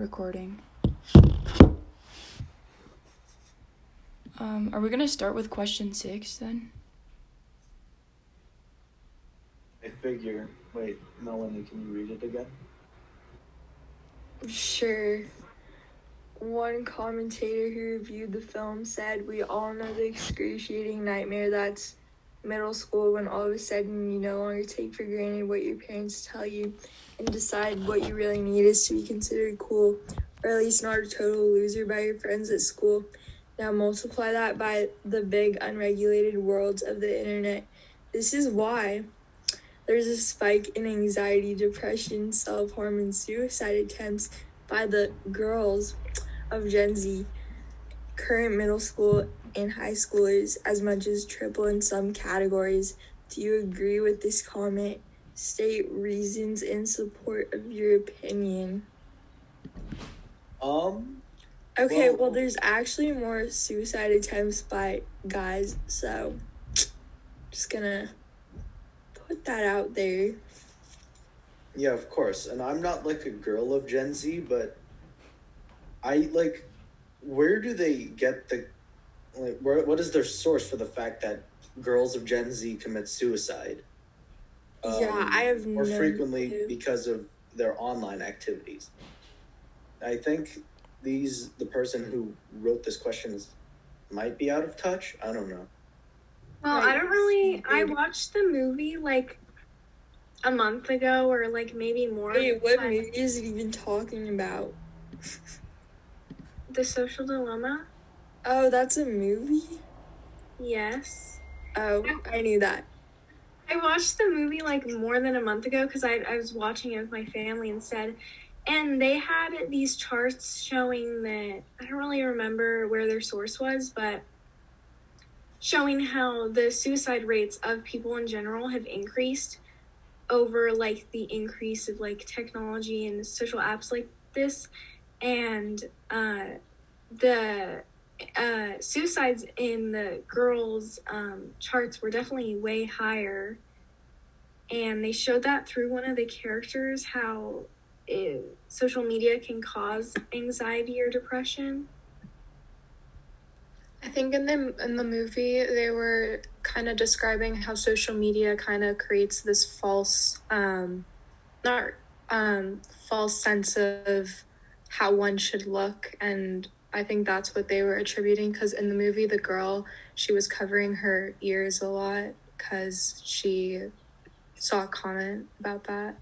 recording. Um, are we gonna start with question six then? I figure. Wait, Melanie, can you read it again? Sure. One commentator who reviewed the film said, We all know the excruciating nightmare that's middle school when all of a sudden you no longer take for granted what your parents tell you and decide what you really need is to be considered cool, or at least not a total loser by your friends at school. Now multiply that by the big unregulated worlds of the internet. This is why there's a spike in anxiety, depression, self harm, and suicide attempts by the girls of Gen Z. Current middle school and high schoolers as much as triple in some categories. Do you agree with this comment? State reasons in support of your opinion. Um, Okay, Well- well, there's actually more suicide attempts by guys, so just gonna put that out there. yeah, of course. And I'm not like a girl of Gen Z, but I like. Where do they get the like? Where what is their source for the fact that girls of Gen Z commit suicide? Yeah, um, I have more no frequently clue. because of their online activities. I think these the person who wrote this question is might be out of touch. I don't know. Well, I don't really. I watched the movie like a month ago, or like maybe more. Wait, what but movie is it even talking about? The Social Dilemma. Oh, that's a movie? Yes, Oh, I knew that. I watched the movie like more than a month ago because I I was watching it with my family instead, and they had these charts showing that I don't really remember where their source was, but showing how the suicide rates of people in general have increased over like the increase of like technology and social apps like this and uh the uh suicides in the girls um charts were definitely way higher. And they showed that through one of the characters how it, social media can cause anxiety or depression. I think in the in the movie they were kind of describing how social media kind of creates this false um not um false sense of how one should look and I think that's what they were attributing cuz in the movie the girl she was covering her ears a lot cuz she saw a comment about that.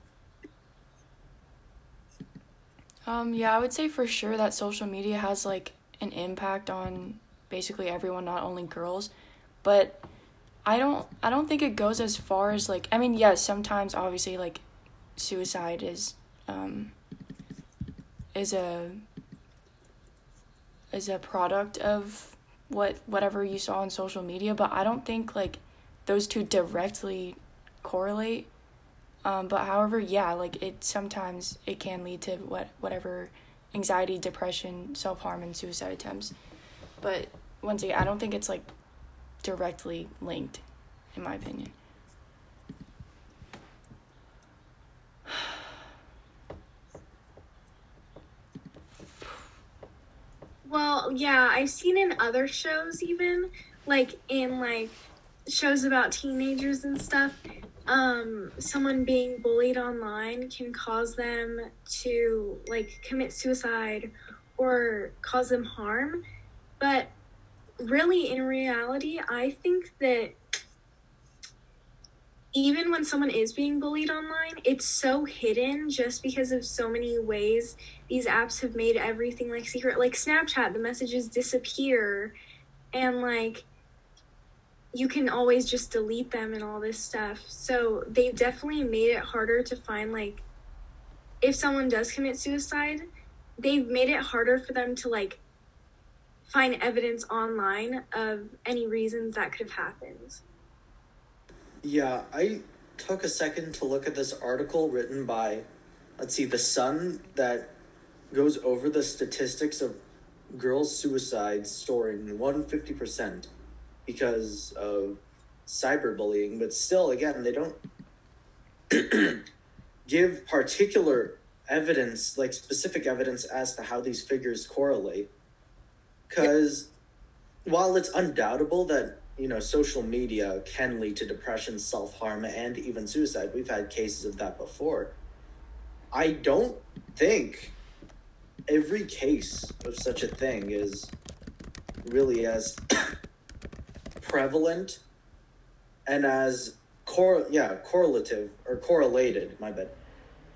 Um, yeah, I would say for sure that social media has like an impact on basically everyone, not only girls. But I don't I don't think it goes as far as like I mean, yes, sometimes obviously like suicide is um is a is a product of what whatever you saw on social media, but I don't think like those two directly correlate. Um, but however, yeah, like it sometimes it can lead to what whatever anxiety, depression, self harm, and suicide attempts. But once again, I don't think it's like directly linked, in my opinion. Well, yeah, I've seen in other shows even like in like shows about teenagers and stuff. Um, someone being bullied online can cause them to like commit suicide or cause them harm. But really, in reality, I think that even when someone is being bullied online, it's so hidden just because of so many ways these apps have made everything like secret. Like Snapchat, the messages disappear, and like you can always just delete them and all this stuff. So they've definitely made it harder to find like if someone does commit suicide, they've made it harder for them to like find evidence online of any reasons that could have happened. Yeah, I took a second to look at this article written by, let's see, The Sun that goes over the statistics of girls' suicides soaring 150% because of cyberbullying. But still, again, they don't give particular evidence, like specific evidence as to how these figures correlate. Because while it's undoubtable that you know social media can lead to depression, self harm, and even suicide, we've had cases of that before. I don't think every case of such a thing is really as prevalent and as cor yeah correlative or correlated my bad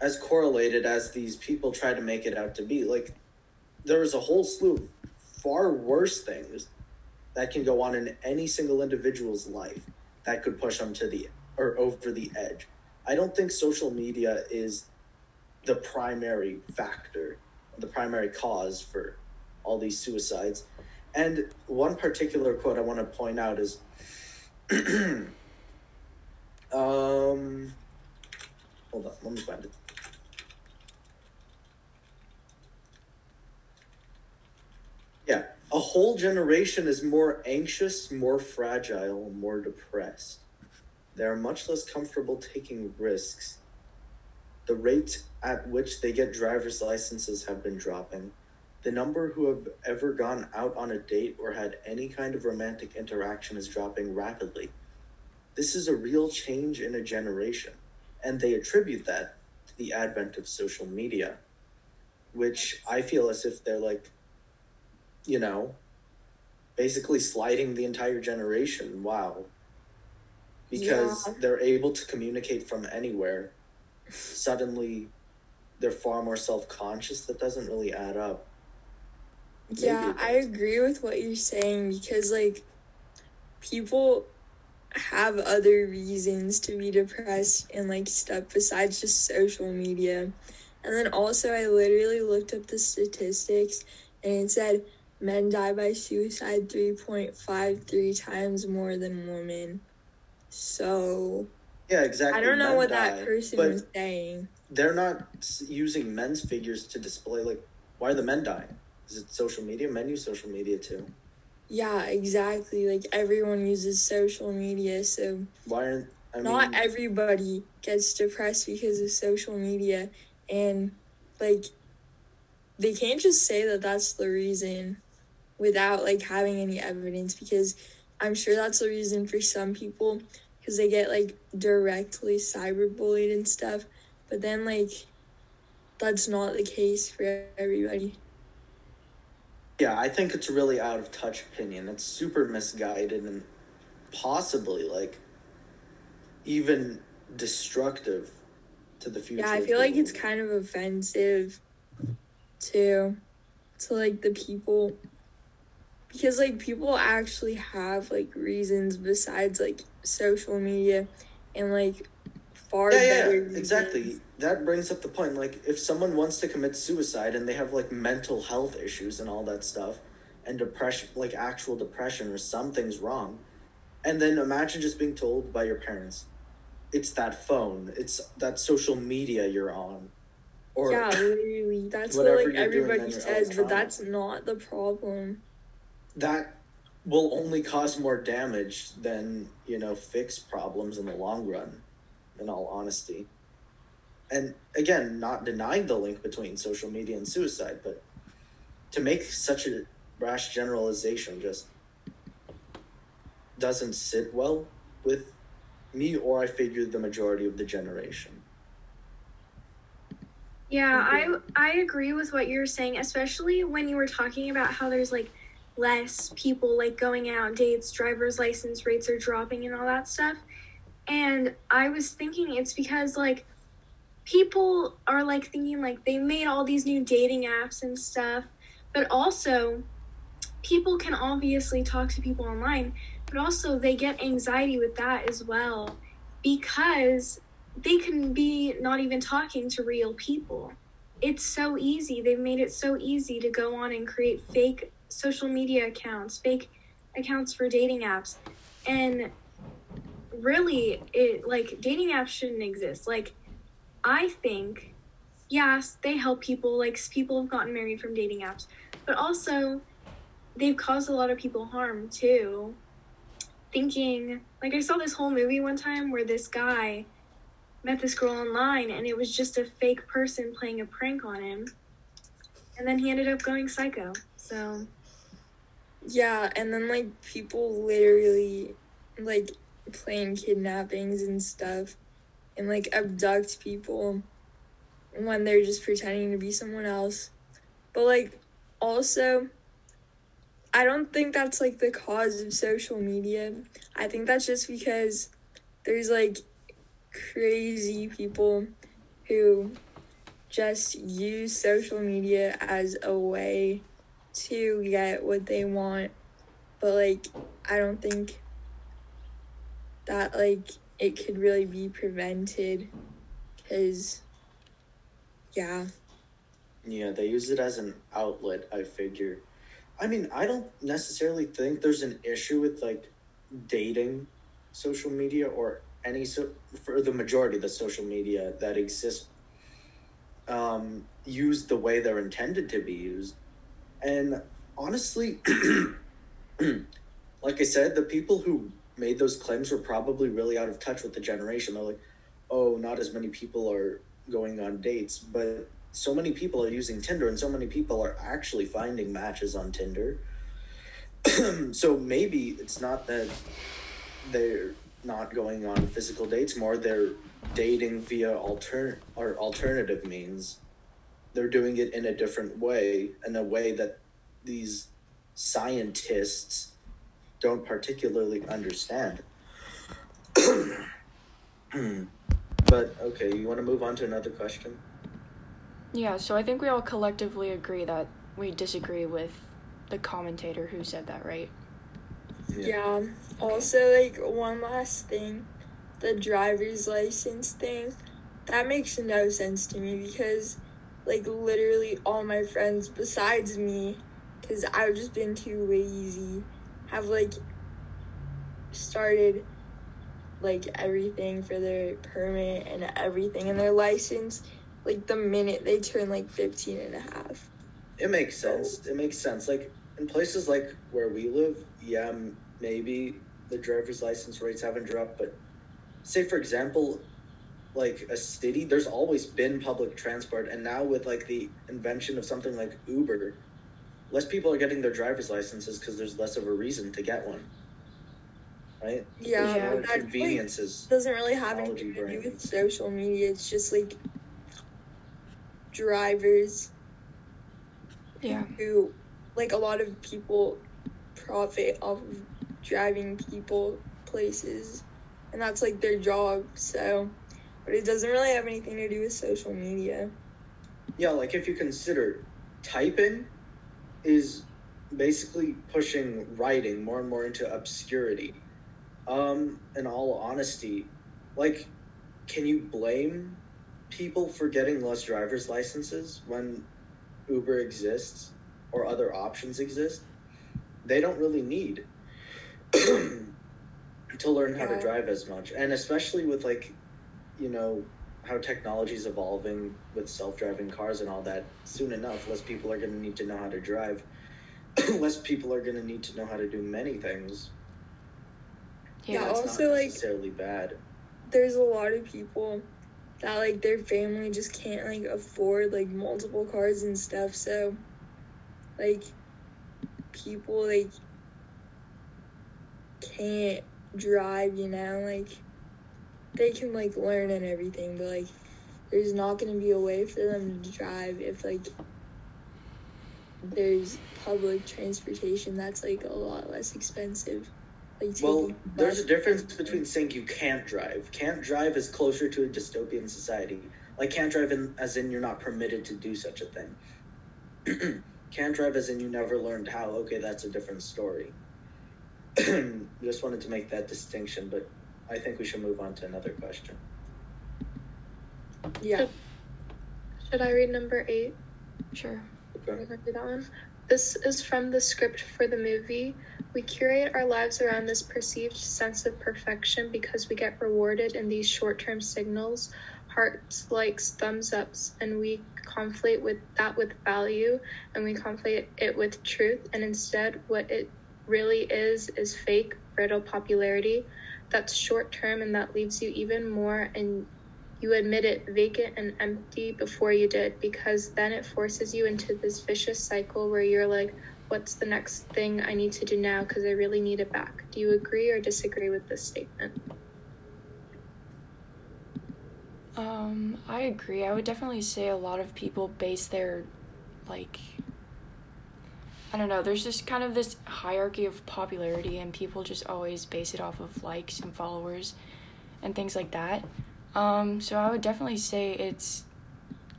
as correlated as these people try to make it out to be like there's a whole slew of far worse things that can go on in any single individual's life that could push them to the or over the edge. I don't think social media is the primary factor the primary cause for all these suicides. And one particular quote i want to point out is um, hold on, let me find it. Yeah, a whole generation is more anxious, more fragile, more depressed. They are much less comfortable taking risks. The rate at which they get driver's licenses have been dropping. The number who have ever gone out on a date or had any kind of romantic interaction is dropping rapidly. This is a real change in a generation, and they attribute that to the advent of social media, which I feel as if they're like, you know, basically sliding the entire generation. Wow. Because yeah. they're able to communicate from anywhere. Suddenly, they're far more self conscious. That doesn't really add up. yeah, I agree with what you're saying because, like, people have other reasons to be depressed and like stuff besides just social media. And then also, I literally looked up the statistics and it said men die by suicide 3.53 times more than women. So. Yeah, exactly. I don't know men what die, that person was saying. They're not using men's figures to display, like, why are the men dying? Is it social media? Men use social media too. Yeah, exactly. Like everyone uses social media, so why aren't I mean, not everybody gets depressed because of social media, and like they can't just say that that's the reason without like having any evidence because I'm sure that's the reason for some people because they get like directly cyberbullied and stuff, but then like that's not the case for everybody. Yeah, I think it's really out of touch opinion. It's super misguided and possibly like even destructive to the future. Yeah, I feel like it's kind of offensive to to like the people because like people actually have like reasons besides like social media and like far yeah, yeah, exactly. that brings up the point like if someone wants to commit suicide and they have like mental health issues and all that stuff and depression like actual depression or something's wrong and then imagine just being told by your parents it's that phone it's that social media you're on or yeah literally that's what like everybody says but that's not the problem that will only cause more damage than you know fix problems in the long run in all honesty and again, not denying the link between social media and suicide, but to make such a rash generalization just doesn't sit well with me or I figure the majority of the generation. Yeah, I I agree with what you're saying, especially when you were talking about how there's like less people like going out dates, driver's license rates are dropping and all that stuff. And I was thinking it's because like people are like thinking like they made all these new dating apps and stuff, but also people can obviously talk to people online, but also they get anxiety with that as well because they can be not even talking to real people. It's so easy. They've made it so easy to go on and create fake social media accounts, fake accounts for dating apps. And really it like dating apps shouldn't exist. Like I think, yes, they help people. Like people have gotten married from dating apps, but also they've caused a lot of people harm too. Thinking like I saw this whole movie one time where this guy met this girl online and it was just a fake person playing a prank on him. And then he ended up going psycho. So Yeah, and then like people literally like plan kidnappings and stuff and like abduct people when they're just pretending to be someone else. But like also I don't think that's like the cause of social media. I think that's just because there's like crazy people who just use social media as a way to get what they want. But like I don't think that like it could really be prevented cuz yeah. Yeah, they use it as an outlet, I figure. I mean, I don't necessarily think there's an issue with like dating social media or any so for the majority of the social media that exists um used the way they're intended to be used. And honestly, like I said, the people who made those claims were probably really out of touch with the generation. They're like, "Oh, not as many people are going on dates," but so many people are using Tinder and so many people are actually finding matches on Tinder. so maybe it's not that they're not going on physical dates, more they're dating via alter or alternative means. They're doing it in a different way, in a way that these scientists don't particularly understand. but okay, you want to move on to another question? Yeah, so I think we all collectively agree that we disagree with the commentator who said that, right? Yeah. Um, also, like one last thing, the driver's license thing, that makes no sense to me because, like, literally all my friends besides me, because I've just been too lazy, have like started like everything for their permit and everything and their license like the minute they turn like 15 and a half. It makes sense. It makes sense. Like in places like where we live, yeah, maybe the driver's license rates haven't dropped, but say for example, like a city, there's always been public transport, and now with like the invention of something like Uber, less people are getting their driver's licenses because there's less of a reason to get one. Right? Yeah, Yeah. more that like, conveniences. doesn't really have anything to do with social media. It's just like drivers Yeah. who, like a lot of people, profit off of driving people places, and that's like their job. So, but it doesn't really have anything to do with social media. Yeah, like if you consider typing is basically pushing writing more and more into obscurity. Um, in all honesty, like, can you blame people for getting less driver's licenses when Uber exists or other options exist? They don't really need to learn how to drive as much, and especially with like, you know, how technology is evolving with self-driving cars and all that. Soon enough, less people are going to need to know how to drive. less people are going to need to know how to do many things. Yeah, That's also, like- necessarily bad. There's a lot of people that like their family just can't like afford like multiple cars and stuff. So, like, people like can't drive. You know, like they can like learn and everything, but like there's not gonna be a way for them to drive if like there's public transportation that's like a lot less expensive. Like Well, there's a difference between saying you can't drive. Can't drive is closer to a dystopian society. Like can't drive in, as in you're not permitted to do such a thing. can't drive as in you never learned how. Okay, that's a different story. Just wanted to make that distinction, but I think we should move on to another question. Yeah. Should I read number eight? Sure. Okay. do that one. This is from the script for the movie. We curate our lives around this perceived sense of perfection because we get rewarded in these short term signals, hearts, likes, thumbs ups, and we conflate with that with value and we conflate it with truth. And instead, what it really is is fake, brittle popularity that's short term and that leaves you even more and you admit it vacant and empty before you did because then it forces you into this vicious cycle where you're like, what's the next thing I need to do now because I really need it back. Do you agree or disagree with this statement? Um, I agree. I would definitely say a lot of people base their like I don't know, there's just kind of this hierarchy of popularity and people just always base it off of likes and followers and things like that. Um, so I would definitely say it's,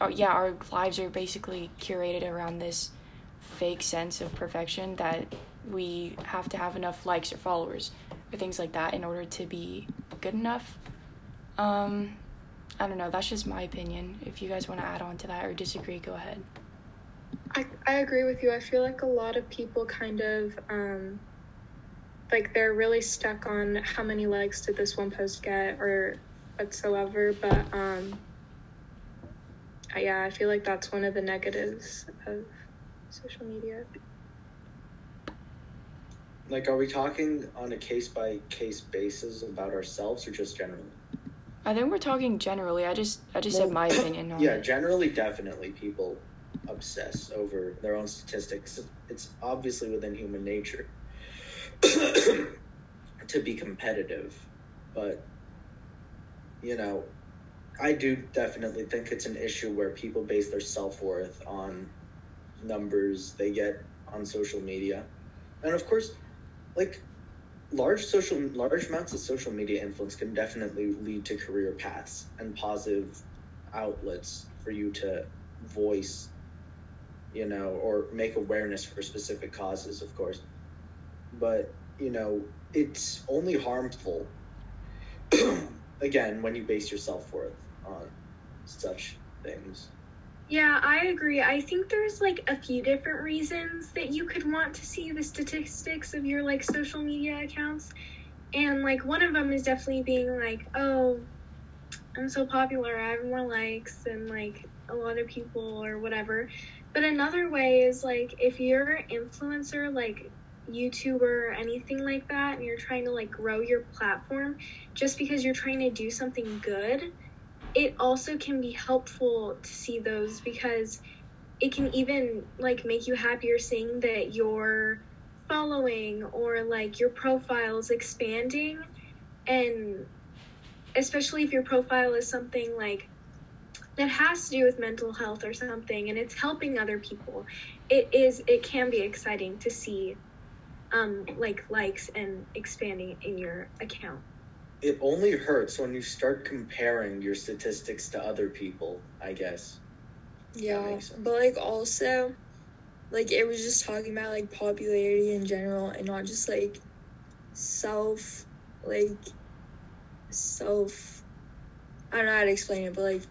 oh, yeah, our lives are basically curated around this fake sense of perfection that we have to have enough likes or followers or things like that in order to be good enough. Um, I don't know, that's just my opinion. If you guys want to add on to that or disagree, go ahead. I, I agree with you. I feel like a lot of people kind of um, like they're really stuck on how many likes did this one post get or whatsoever. But um, yeah, I feel like that's one of the negatives of social media. Like, are we talking on a case by case basis about ourselves or just generally? I think we're talking generally. I just I just well, said my opinion on yeah, it. generally, definitely people obsess over their own statistics. It's obviously within human nature to be competitive, but you know, I do definitely think it's an issue where people base their self worth on numbers they get on social media, and of course, like large social large amounts of social media influence can definitely lead to career paths and positive outlets for you to voice you know or make awareness for specific causes of course but you know it's only harmful again when you base your self-worth on such things yeah, I agree. I think there's like a few different reasons that you could want to see the statistics of your like social media accounts. And like one of them is definitely being like, oh, I'm so popular, I have more likes than like a lot of people or whatever. But another way is like if you're an influencer, like YouTuber or anything like that, and you're trying to like grow your platform, just because you're trying to do something good it also can be helpful to see those because it can even like make you happier seeing that your following or like your profile is expanding. And especially if your profile is something like that has to do with mental health or something and it's helping other people it is it can be exciting to see um like likes and expanding in your account it only hurts when you start comparing your statistics to other people, I guess. Yeah, but like also, like it was just talking about like popularity in general and not just like self, like self. I don't know how to explain it, but like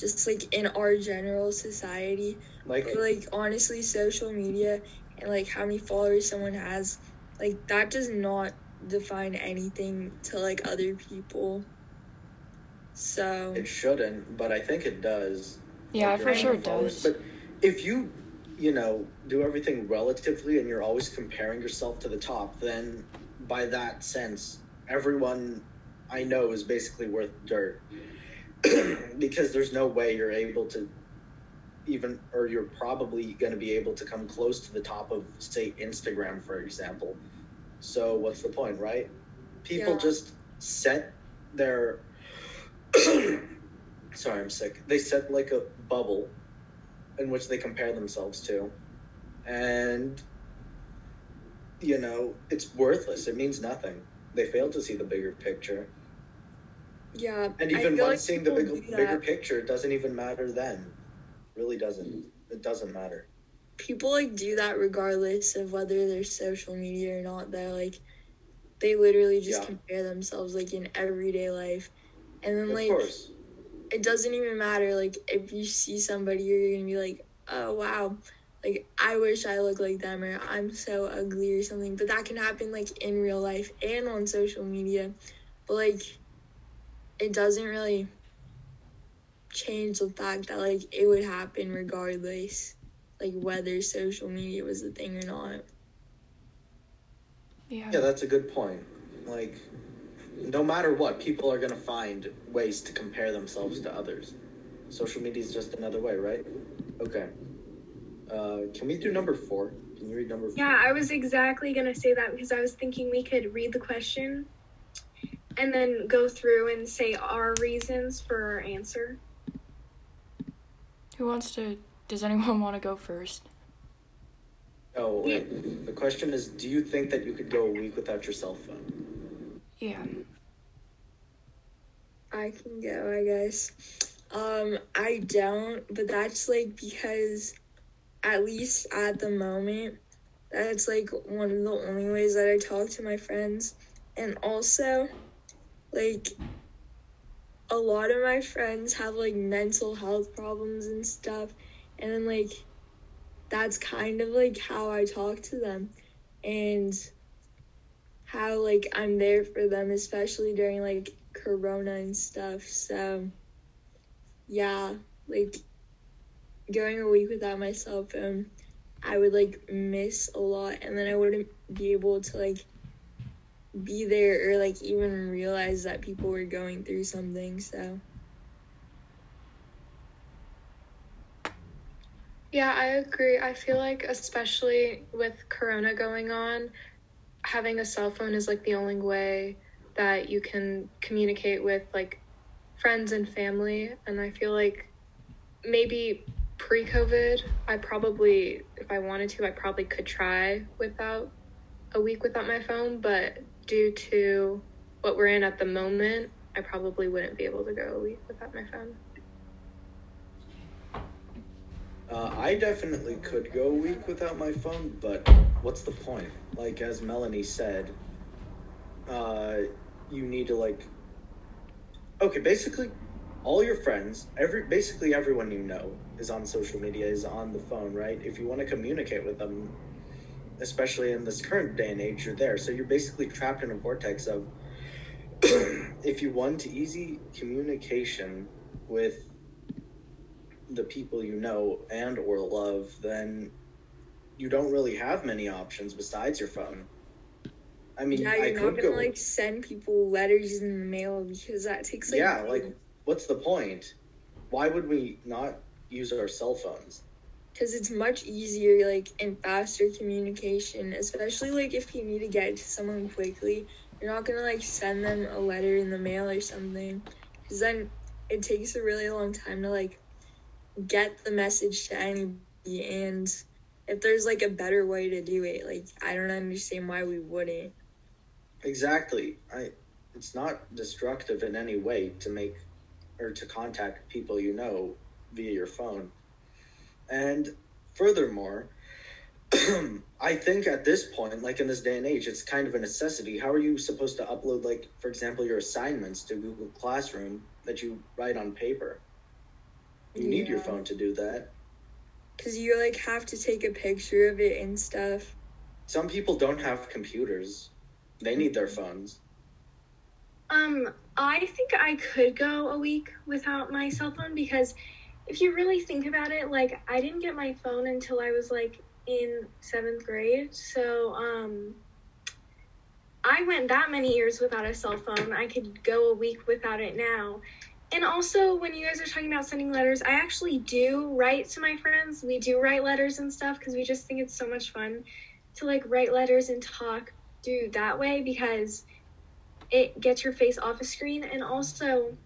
just like in our general society, like but, like honestly, social media and like how many followers someone has, like that does not define anything to like other people. So it shouldn't, but I think it does. Yeah, like, for sure it does. But if you, you know, do everything relatively and you're always comparing yourself to the top, then by that sense, everyone I know is basically worth dirt. because there's no way you're able to even or you're probably going to be able to come close to the top of say Instagram for example so what's the point, right? People yeah. just set their sorry, I'm sick. They set like a bubble in which they compare themselves to. And you know, it's worthless. It means nothing. They fail to see the bigger picture. Yeah. And even when like seeing the big, bigger picture, it doesn't even matter then. Really doesn't. It doesn't matter people like do that regardless of whether they're social media or not. They're like they literally just yeah. compare themselves like in everyday life. And then of like course. it doesn't even matter like if you see somebody you're gonna be like, Oh wow, like I wish I looked like them or I'm so ugly or something. But that can happen like in real life and on social media. But like it doesn't really change the fact that like it would happen regardless like whether social media was a thing or not. Yeah. Yeah, that's a good point. Like, no matter what, people are gonna find ways to compare themselves to others. Social media is just another way, right? Okay. Uh, can we do number four? Can you read number four? Yeah, I was exactly gonna say that because I was thinking we could read the question and then go through and say our reasons for our answer. Who wants to? Does anyone want to go first? Oh, wait. The question is Do you think that you could go a week without your cell phone? Yeah. I can go, I guess. Um, I don't, but that's like because at least at the moment, that's like one of the only ways that I talk to my friends. And also, like, a lot of my friends have like mental health problems and stuff. And then, like, that's kind of like how I talk to them. And how, like, I'm there for them, especially during like Corona and stuff. So, yeah, like, going a week without my cell phone, I would like miss a lot, and then I wouldn't be able to like be there or like even realize that people were going through something. So, Yeah, I agree. I feel like, especially with Corona going on, having a cell phone is like the only way that you can communicate with like friends and family. And I feel like maybe pre COVID, I probably, if I wanted to, I probably could try without a week without my phone. But due to what we're in at the moment, I probably wouldn't be able to go a week without my phone. Uh, I definitely could go a week without my phone, but what's the point? Like, as Melanie said, uh, you need to, like. Okay, basically, all your friends, every basically everyone you know is on social media, is on the phone, right? If you want to communicate with them, especially in this current day and age, you're there. So you're basically trapped in a vortex of if you want easy communication with the people you know and or love, then you don't really have many options besides your phone. I mean, yeah, you're not could gonna go. like send people letters in the mail because that takes like yeah, like what's the point? Why would we not use our cell phones? Because it's much easier like and faster communication especially like if you need to get to someone quickly you're not gonna like send them a letter in the mail or something because then it takes a really long time to like get the message to anybody and if there's like a better way to do it like i don't understand why we wouldn't Exactly. I it's not destructive in any way to make or to contact people you know via your phone. And furthermore, I think at this point, like in this day and age, it's kind of a necessity. How are you supposed to upload, like, for example, your assignments to Google Classroom that you write on paper? You need your phone to do that. because you like have to take a picture of it and stuff Some people don't have computers, they need their phones. Um, I think I could go a week without my cell phone because if you really think about it, like I didn't get my phone until I was like in seventh grade. So, um, I went that many years without a cell phone. I could go a week without it now. And also, when you guys are talking about sending letters, I actually do write to my friends. We do write letters and stuff because we just think it's so much fun to like write letters and talk do that way because it gets your face off a screen and also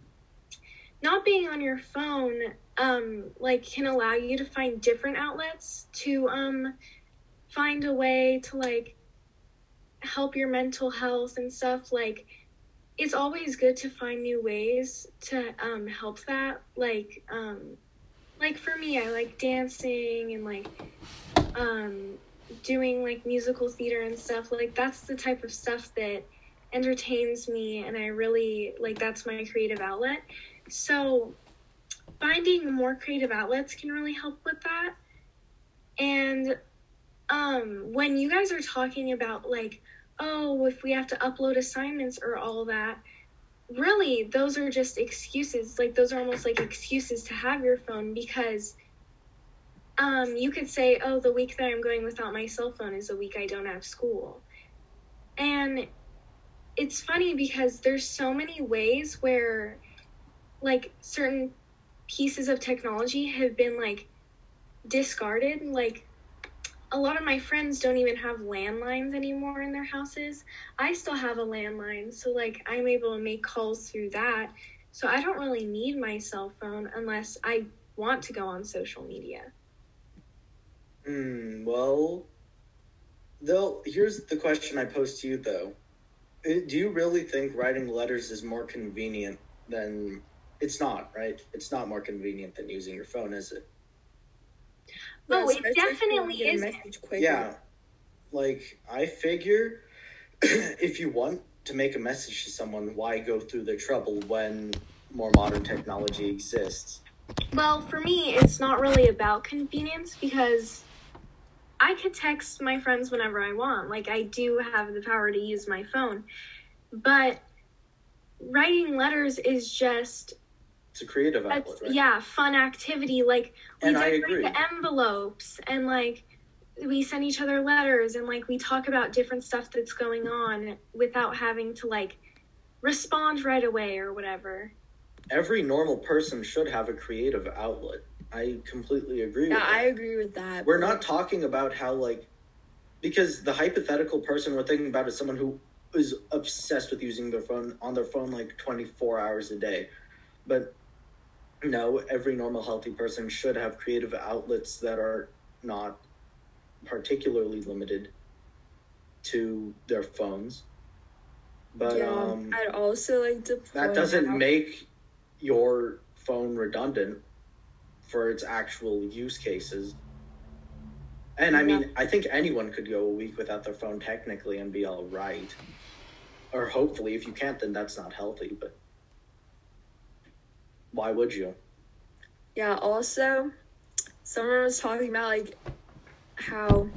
not being on your phone um like can allow you to find different outlets to um find a way to like help your mental health and stuff like it's always good to find new ways to um help that like um like for me I like dancing and like um doing like musical theater and stuff like that's the type of stuff that entertains me and I really like that's my creative outlet. So finding more creative outlets can really help with that. And um when you guys are talking about like oh if we have to upload assignments or all that really those are just excuses like those are almost like excuses to have your phone because um you could say oh the week that I'm going without my cell phone is the week I don't have school. And it's funny because there's so many ways where like certain pieces of technology have been like discarded like a lot of my friends don't even have landlines anymore in their houses i still have a landline so like i'm able to make calls through that so i don't really need my cell phone unless i want to go on social media Hmm. Well, though, here's the question I pose to you though: Do you really think writing letters is more convenient than? It's not, right? It's not more convenient than using your phone, is it? Oh, it especially if you wanna definitely isn't. Yeah. Like I figure, if you want to make a message to someone, why go through the trouble when more modern technology exists? Well, for me, it's not really about convenience because I could text my friends whenever I want. Like, I do have the power to use my phone. But writing letters is just, It's a creative a, outlet, right? yeah, fun activity. Like, we And I decorate agree. the envelopes and, like, we send each other letters and, like, we talk about different stuff that's going on without having to, like, respond right away or whatever. Every normal person should have a creative outlet. I completely agree Yeah, with that. I agree with that. We're but- not talking about how like because the hypothetical person we're thinking about is someone who is obsessed with using their phone on their phone like 24 hours a day. But no, every normal healthy person should have creative outlets that are not particularly limited to their phones. But yeah, um I'd also like to. that doesn't out- make your phone redundant for its actual use cases. And I mean, I think anyone could go a week without their phone technically and be all right. Or hopefully, if you can't, then that's not healthy. But why would you? Yeah, also, someone was talking about like how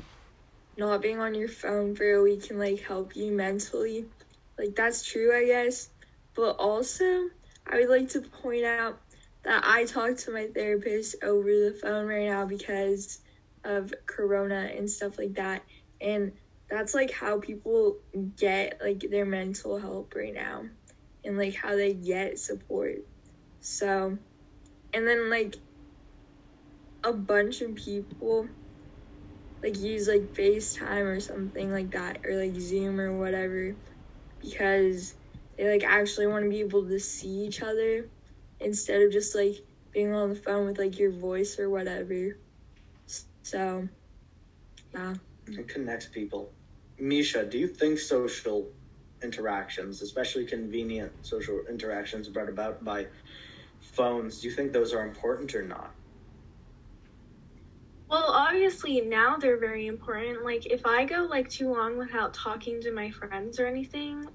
not being on your phone for a week can like help you mentally. Like that's true, I guess. But also, I would like to point out that I talk to my therapist over the phone right now because of corona and stuff like that. And that's like how people get like their mental help right now and like how they get support. So, and then like a bunch of people like use like FaceTime or something like that or like Zoom or whatever because they like actually want to be able to see each other instead of just like being on the phone with like your voice or whatever. So, yeah. It connects people. Misha, do you think social interactions, especially convenient social interactions brought about by phones, do you think those are important or not? Well, obviously now they're very important. Like if I go like too long without talking to my friends or anything,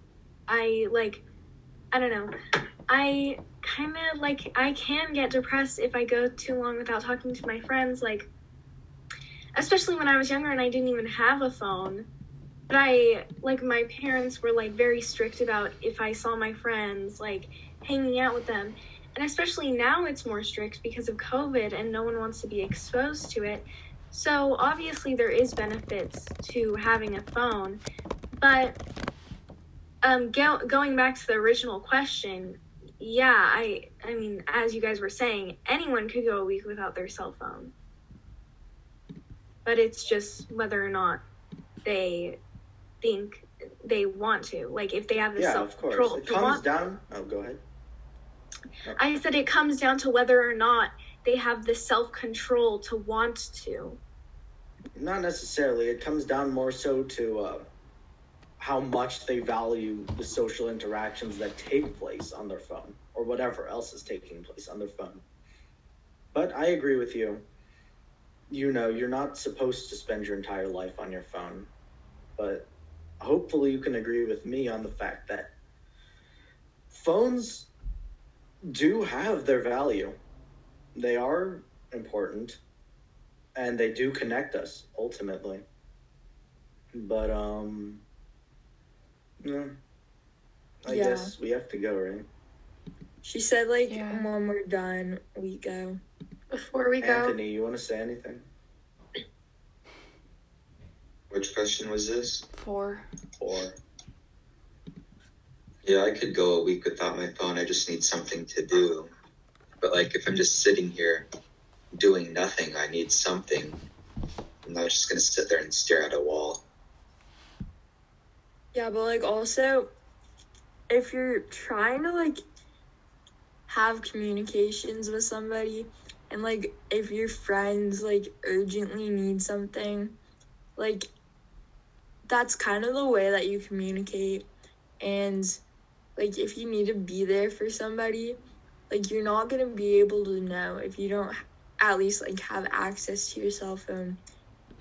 I like I don't know. I kind of like I can get depressed if I go too long without talking to my friends like especially when I was younger and I didn't even have a phone. But I like my parents were like very strict about if I saw my friends like hanging out with them. And especially now it's more strict because of COVID and no one wants to be exposed to it. So obviously there is benefits to having a phone, but um go- going back to the original question, yeah, I I mean as you guys were saying, anyone could go a week without their cell phone. But it's just whether or not they think they want to. Like if they have the yeah, self control It comes want down. Oh, go ahead. I said it comes down to whether or not they have the self control to want to. Not necessarily. It comes down more so to uh, how much they value the social interactions that take place on their phone or whatever else is taking place on their phone. But I agree with you. You know, you're not supposed to spend your entire life on your phone. But hopefully, you can agree with me on the fact that phones do have their value. They are important and they do connect us ultimately. But um yeah. I Yeah. guess we have to go, right? She said like Yeah. when we're done, we go. Before we go, Anthony, you want to say anything? Which question was this? Four. Or Yeah, I could go a week without my phone. I just need something to do. But like if I'm just sitting here doing nothing, I need something. I'm not just gonna sit there and stare at a wall. Yeah, but like also, if you're trying to like have communications with somebody, and like if your friends like urgently need something, like that's kind of the way that you communicate. And like if you need to be there for somebody, like you're not gonna be able to know if you don't at least like have access to your cell phone.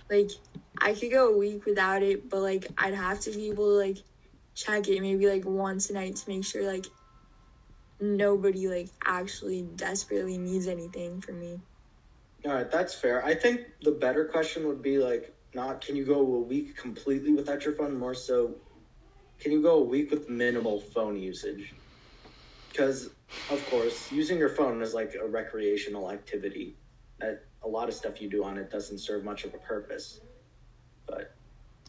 Like I could go a week without it, but like I'd have to be able to like check it maybe like once a night to make sure like nobody like actually desperately needs anything from me. All right, that's fair. I think the better question would be like, not can you go a week completely without your phone? More so, can you go a week with minimal phone usage? Because, of course, using your phone is like a recreational activity. That a lot of stuff you do on it doesn't serve much of a purpose. But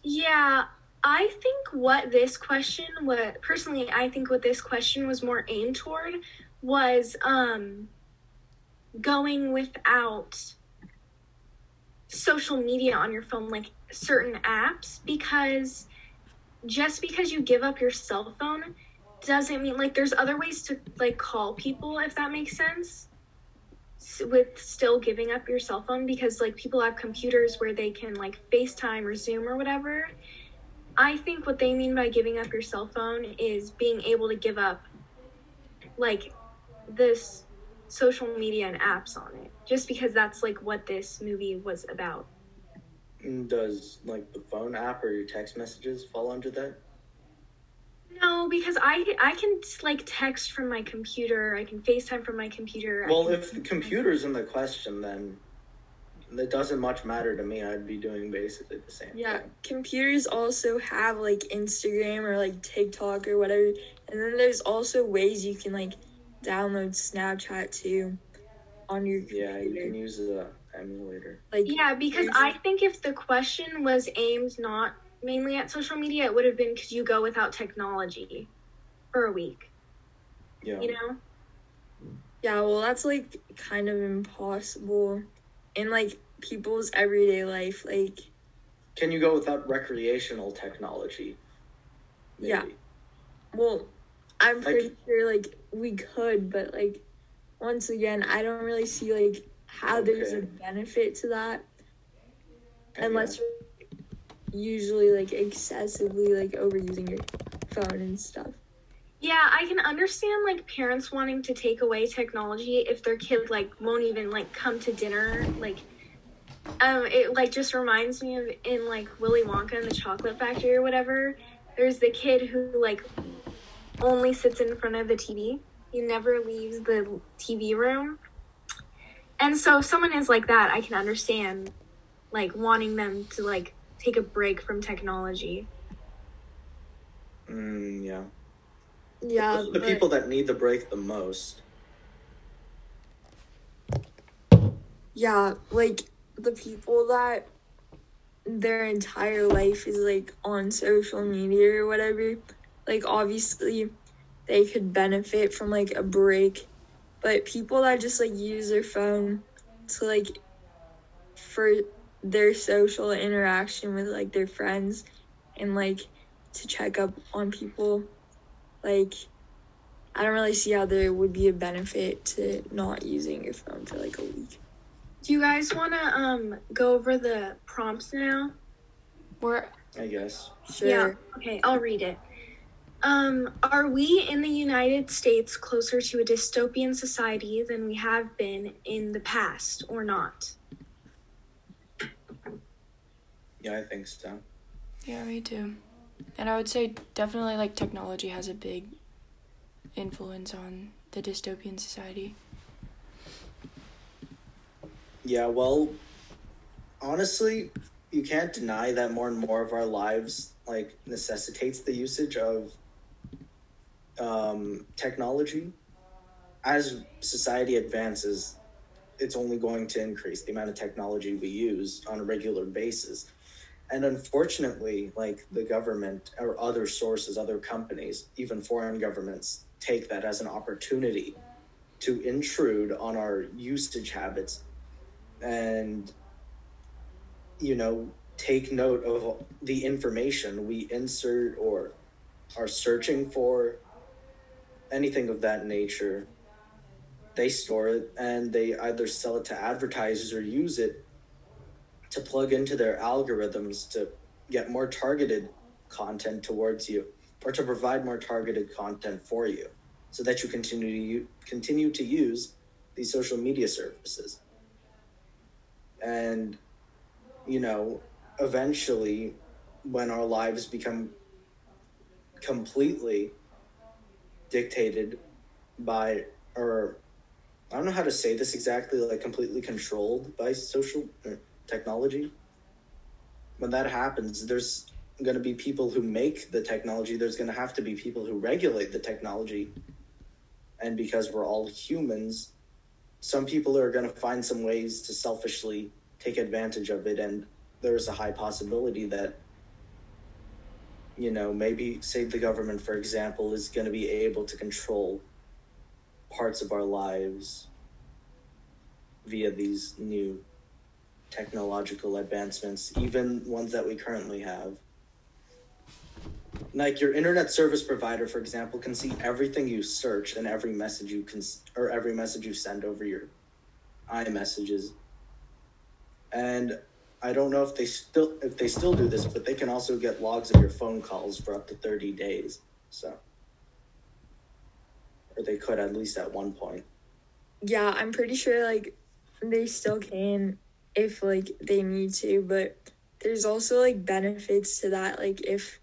Yeah, I think what this question, what personally I think what this question was more aimed toward was um going without social media on your phone like certain apps because just because you give up your cell phone doesn't mean like there's other ways to like call people if that makes sense with still giving up your cell phone because like people have computers where they can like FaceTime or Zoom or whatever. I think what they mean by giving up your cell phone is being able to give up like this social media and apps on it just because that's like what this movie was about. Does like the phone app or your text messages fall under that? No, because I I can like text from my computer, I can FaceTime from my computer. Well, can- if the computer's in the question, then it doesn't much matter to me. I'd be doing basically the same Yeah, thing. computers also have like Instagram or like TikTok or whatever. And then there's also ways you can like download Snapchat too on your Yeah, you can use the emulator. Like Yeah, because I think if the question was aimed not mainly at social media, it would have been could you go without technology for a week? Yeah. You know? Yeah, well, that's like kind of impossible in like people's everyday life. Like, Can you go without recreational technology? Yeah. well, I'm Like- pretty sure like we could, but like once again, I don't really see like how there's a benefit to that Yeah. unless you're usually like excessively like overusing your phone and stuff. Yeah, I can understand like parents wanting to take away technology if their kid like won't even like come to dinner. Like, um, it like just reminds me of in like Willy Wonka and the Chocolate Factory or whatever. There's the kid who like only sits in front of the TV. He never leaves the TV room. And so if someone is like that, I can understand like wanting them to like take a break from technology. Mm, yeah. Yeah, Those are the but- people that need the break the most. Yeah, like the people that their entire life is like on social media or whatever, like obviously they could benefit from like a break. But people that just like use their phone to like for their social interaction with like their friends and like to check up on people, like I don't really see how there would be a benefit to not using your phone for like a week. Do you guys want to um go over the prompts now? We're I guess. Sure. Yeah. Okay, I'll read it. Um, are we in the United States closer to a dystopian society than we have been in the past or not? Yeah, I think so. yeah, me too. And I would say definitely like technology has a big influence on the dystopian society. Yeah, well, honestly, you can't deny that more and more of our lives like necessitates the usage of um, technology. As society advances, it's only going to increase the amount of technology we use on a regular basis. And unfortunately, like the government or other sources, other companies, even foreign governments take that as an opportunity to intrude on our usage habits and you know take note of the information we insert or are searching for anything of that nature they store it and they either sell it to advertisers or use it to plug into their algorithms to get more targeted content towards you or to provide more targeted content for you so that you continue to u- continue to use these social media services. And you know eventually when our lives become completely dictated by or I don't know how to say this exactly, like completely controlled by social uh, technology. When that happens, there's going to be people who make the technology, there's going to have to be people who regulate the technology. And because we're all humans, some people are going to find some ways to selfishly take advantage of it. And there's a high possibility that, you know, maybe, say, the government, for example, is going to be able to control parts of our lives via these new technological advancements, even ones that we currently have. Like your internet service provider, for example, can see everything you search and every message you can or every message you send over your iMessages. And I don't know if they still if they still do this, but they can also get logs of your phone calls for up to thirty days. So or they could at least at one point. Yeah, I'm pretty sure like they still can if like they need to, but there's also like benefits to that. Like if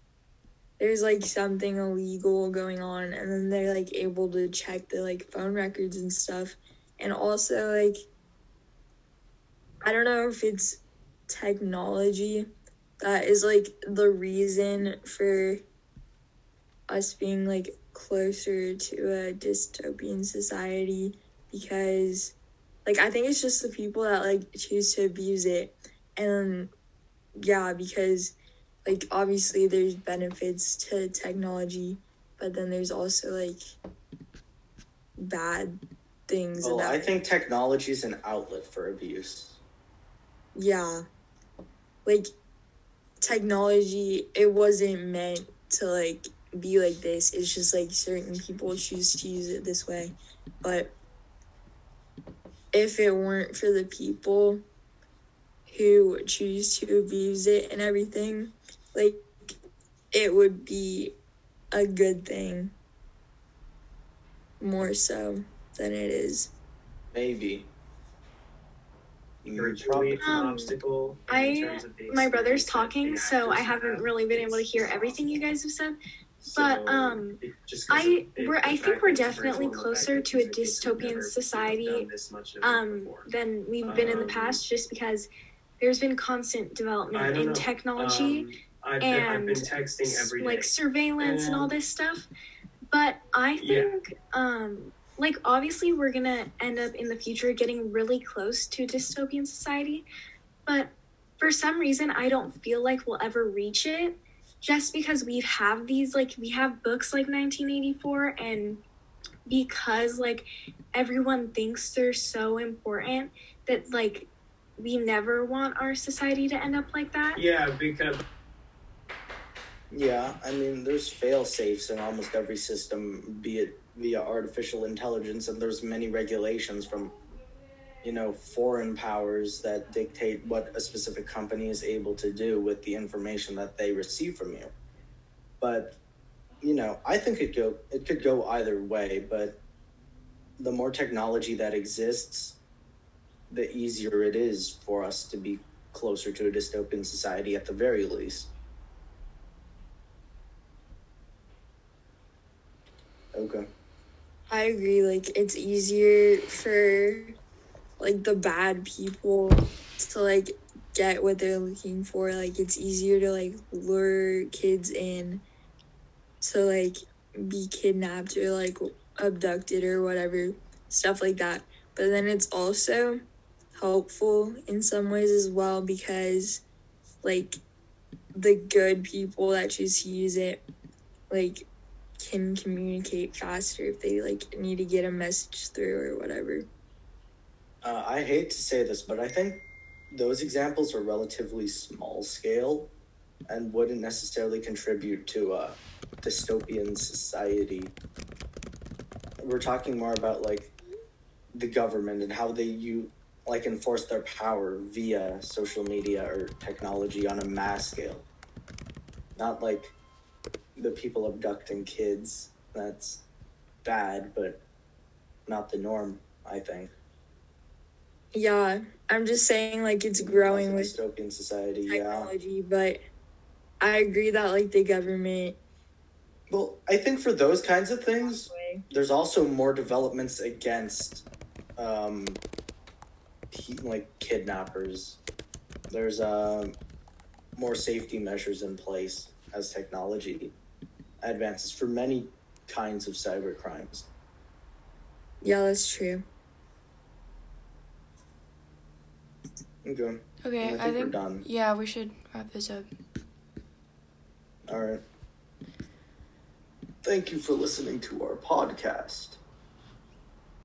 there's like something illegal going on and then they're like able to check the like phone records and stuff. And also like I don't know if it's technology that is like the reason for us being like closer to a dystopian society because like I think it's just the people that like choose to abuse it. And yeah because like obviously there's benefits to technology but then there's also like bad things Well, about I think technology is an outlet for abuse. yeah like technology it wasn't meant to like be like this. It's just like certain people choose to use it this way. But if it weren't for the people who choose to abuse it and everything like it would be a good thing more so than it is. Maybe. Or Mm, Um, obstacle. in I- terms of My brother's talking, so I haven't have. really been able to hear everything you guys have said. So, but, um, it- just 'cause I- we're- I think we're definitely virtual, the fact closer to a these kids have dystopian society, done this much of it Um, than we've been in the Um, past, just because there's been constant development in know. technology. Um, I've, been, I've been and texting s- every day. like surveillance and all this stuff. But I Yeah. think, um, like obviously we're gonna end up in the future getting really close to dystopian society, but for some reason I don't feel like we'll ever reach it, just because we have these like we have books like 1984 and because like everyone thinks they're so important that like we never want our society to end up like that. yeah, because Yeah, I mean, there's fail safes in almost every system, be it via artificial intelligence, and there's many regulations from, you know, foreign powers that dictate what a specific company is able to do with the information that they receive from you. But, you know, I think it go it could go either way, but the more technology that exists, the easier it is for us to be closer to a dystopian society at the very least. Okay. I agree. Like it's easier for like the bad people to like get what they're looking for. Like it's easier to like lure kids in to like be kidnapped or like abducted or whatever stuff like that. But then it's also helpful in some ways as well because like the good people that choose to use it like can communicate faster if they like need to get a message through or whatever. Uh, I hate to say this, but I think those examples are relatively small scale and wouldn't necessarily contribute to a dystopian society. We're talking more about like the government and how they you like enforce their power via social media or technology on a mass scale. Not like the people abducting kids. That's bad, but not the norm, I think. Yeah, I'm just saying like it's growing with dystopian society, yeah. technology, but I agree that like the government Well, I think for those kinds of things, there's also more developments against um like kidnappers there's um more safety measures in place as technology advances for many kinds of cyber crimes Yeah, that's true. okay Okay, I I think we're done. yeah, we should wrap this up. all right thank you for listening to our podcast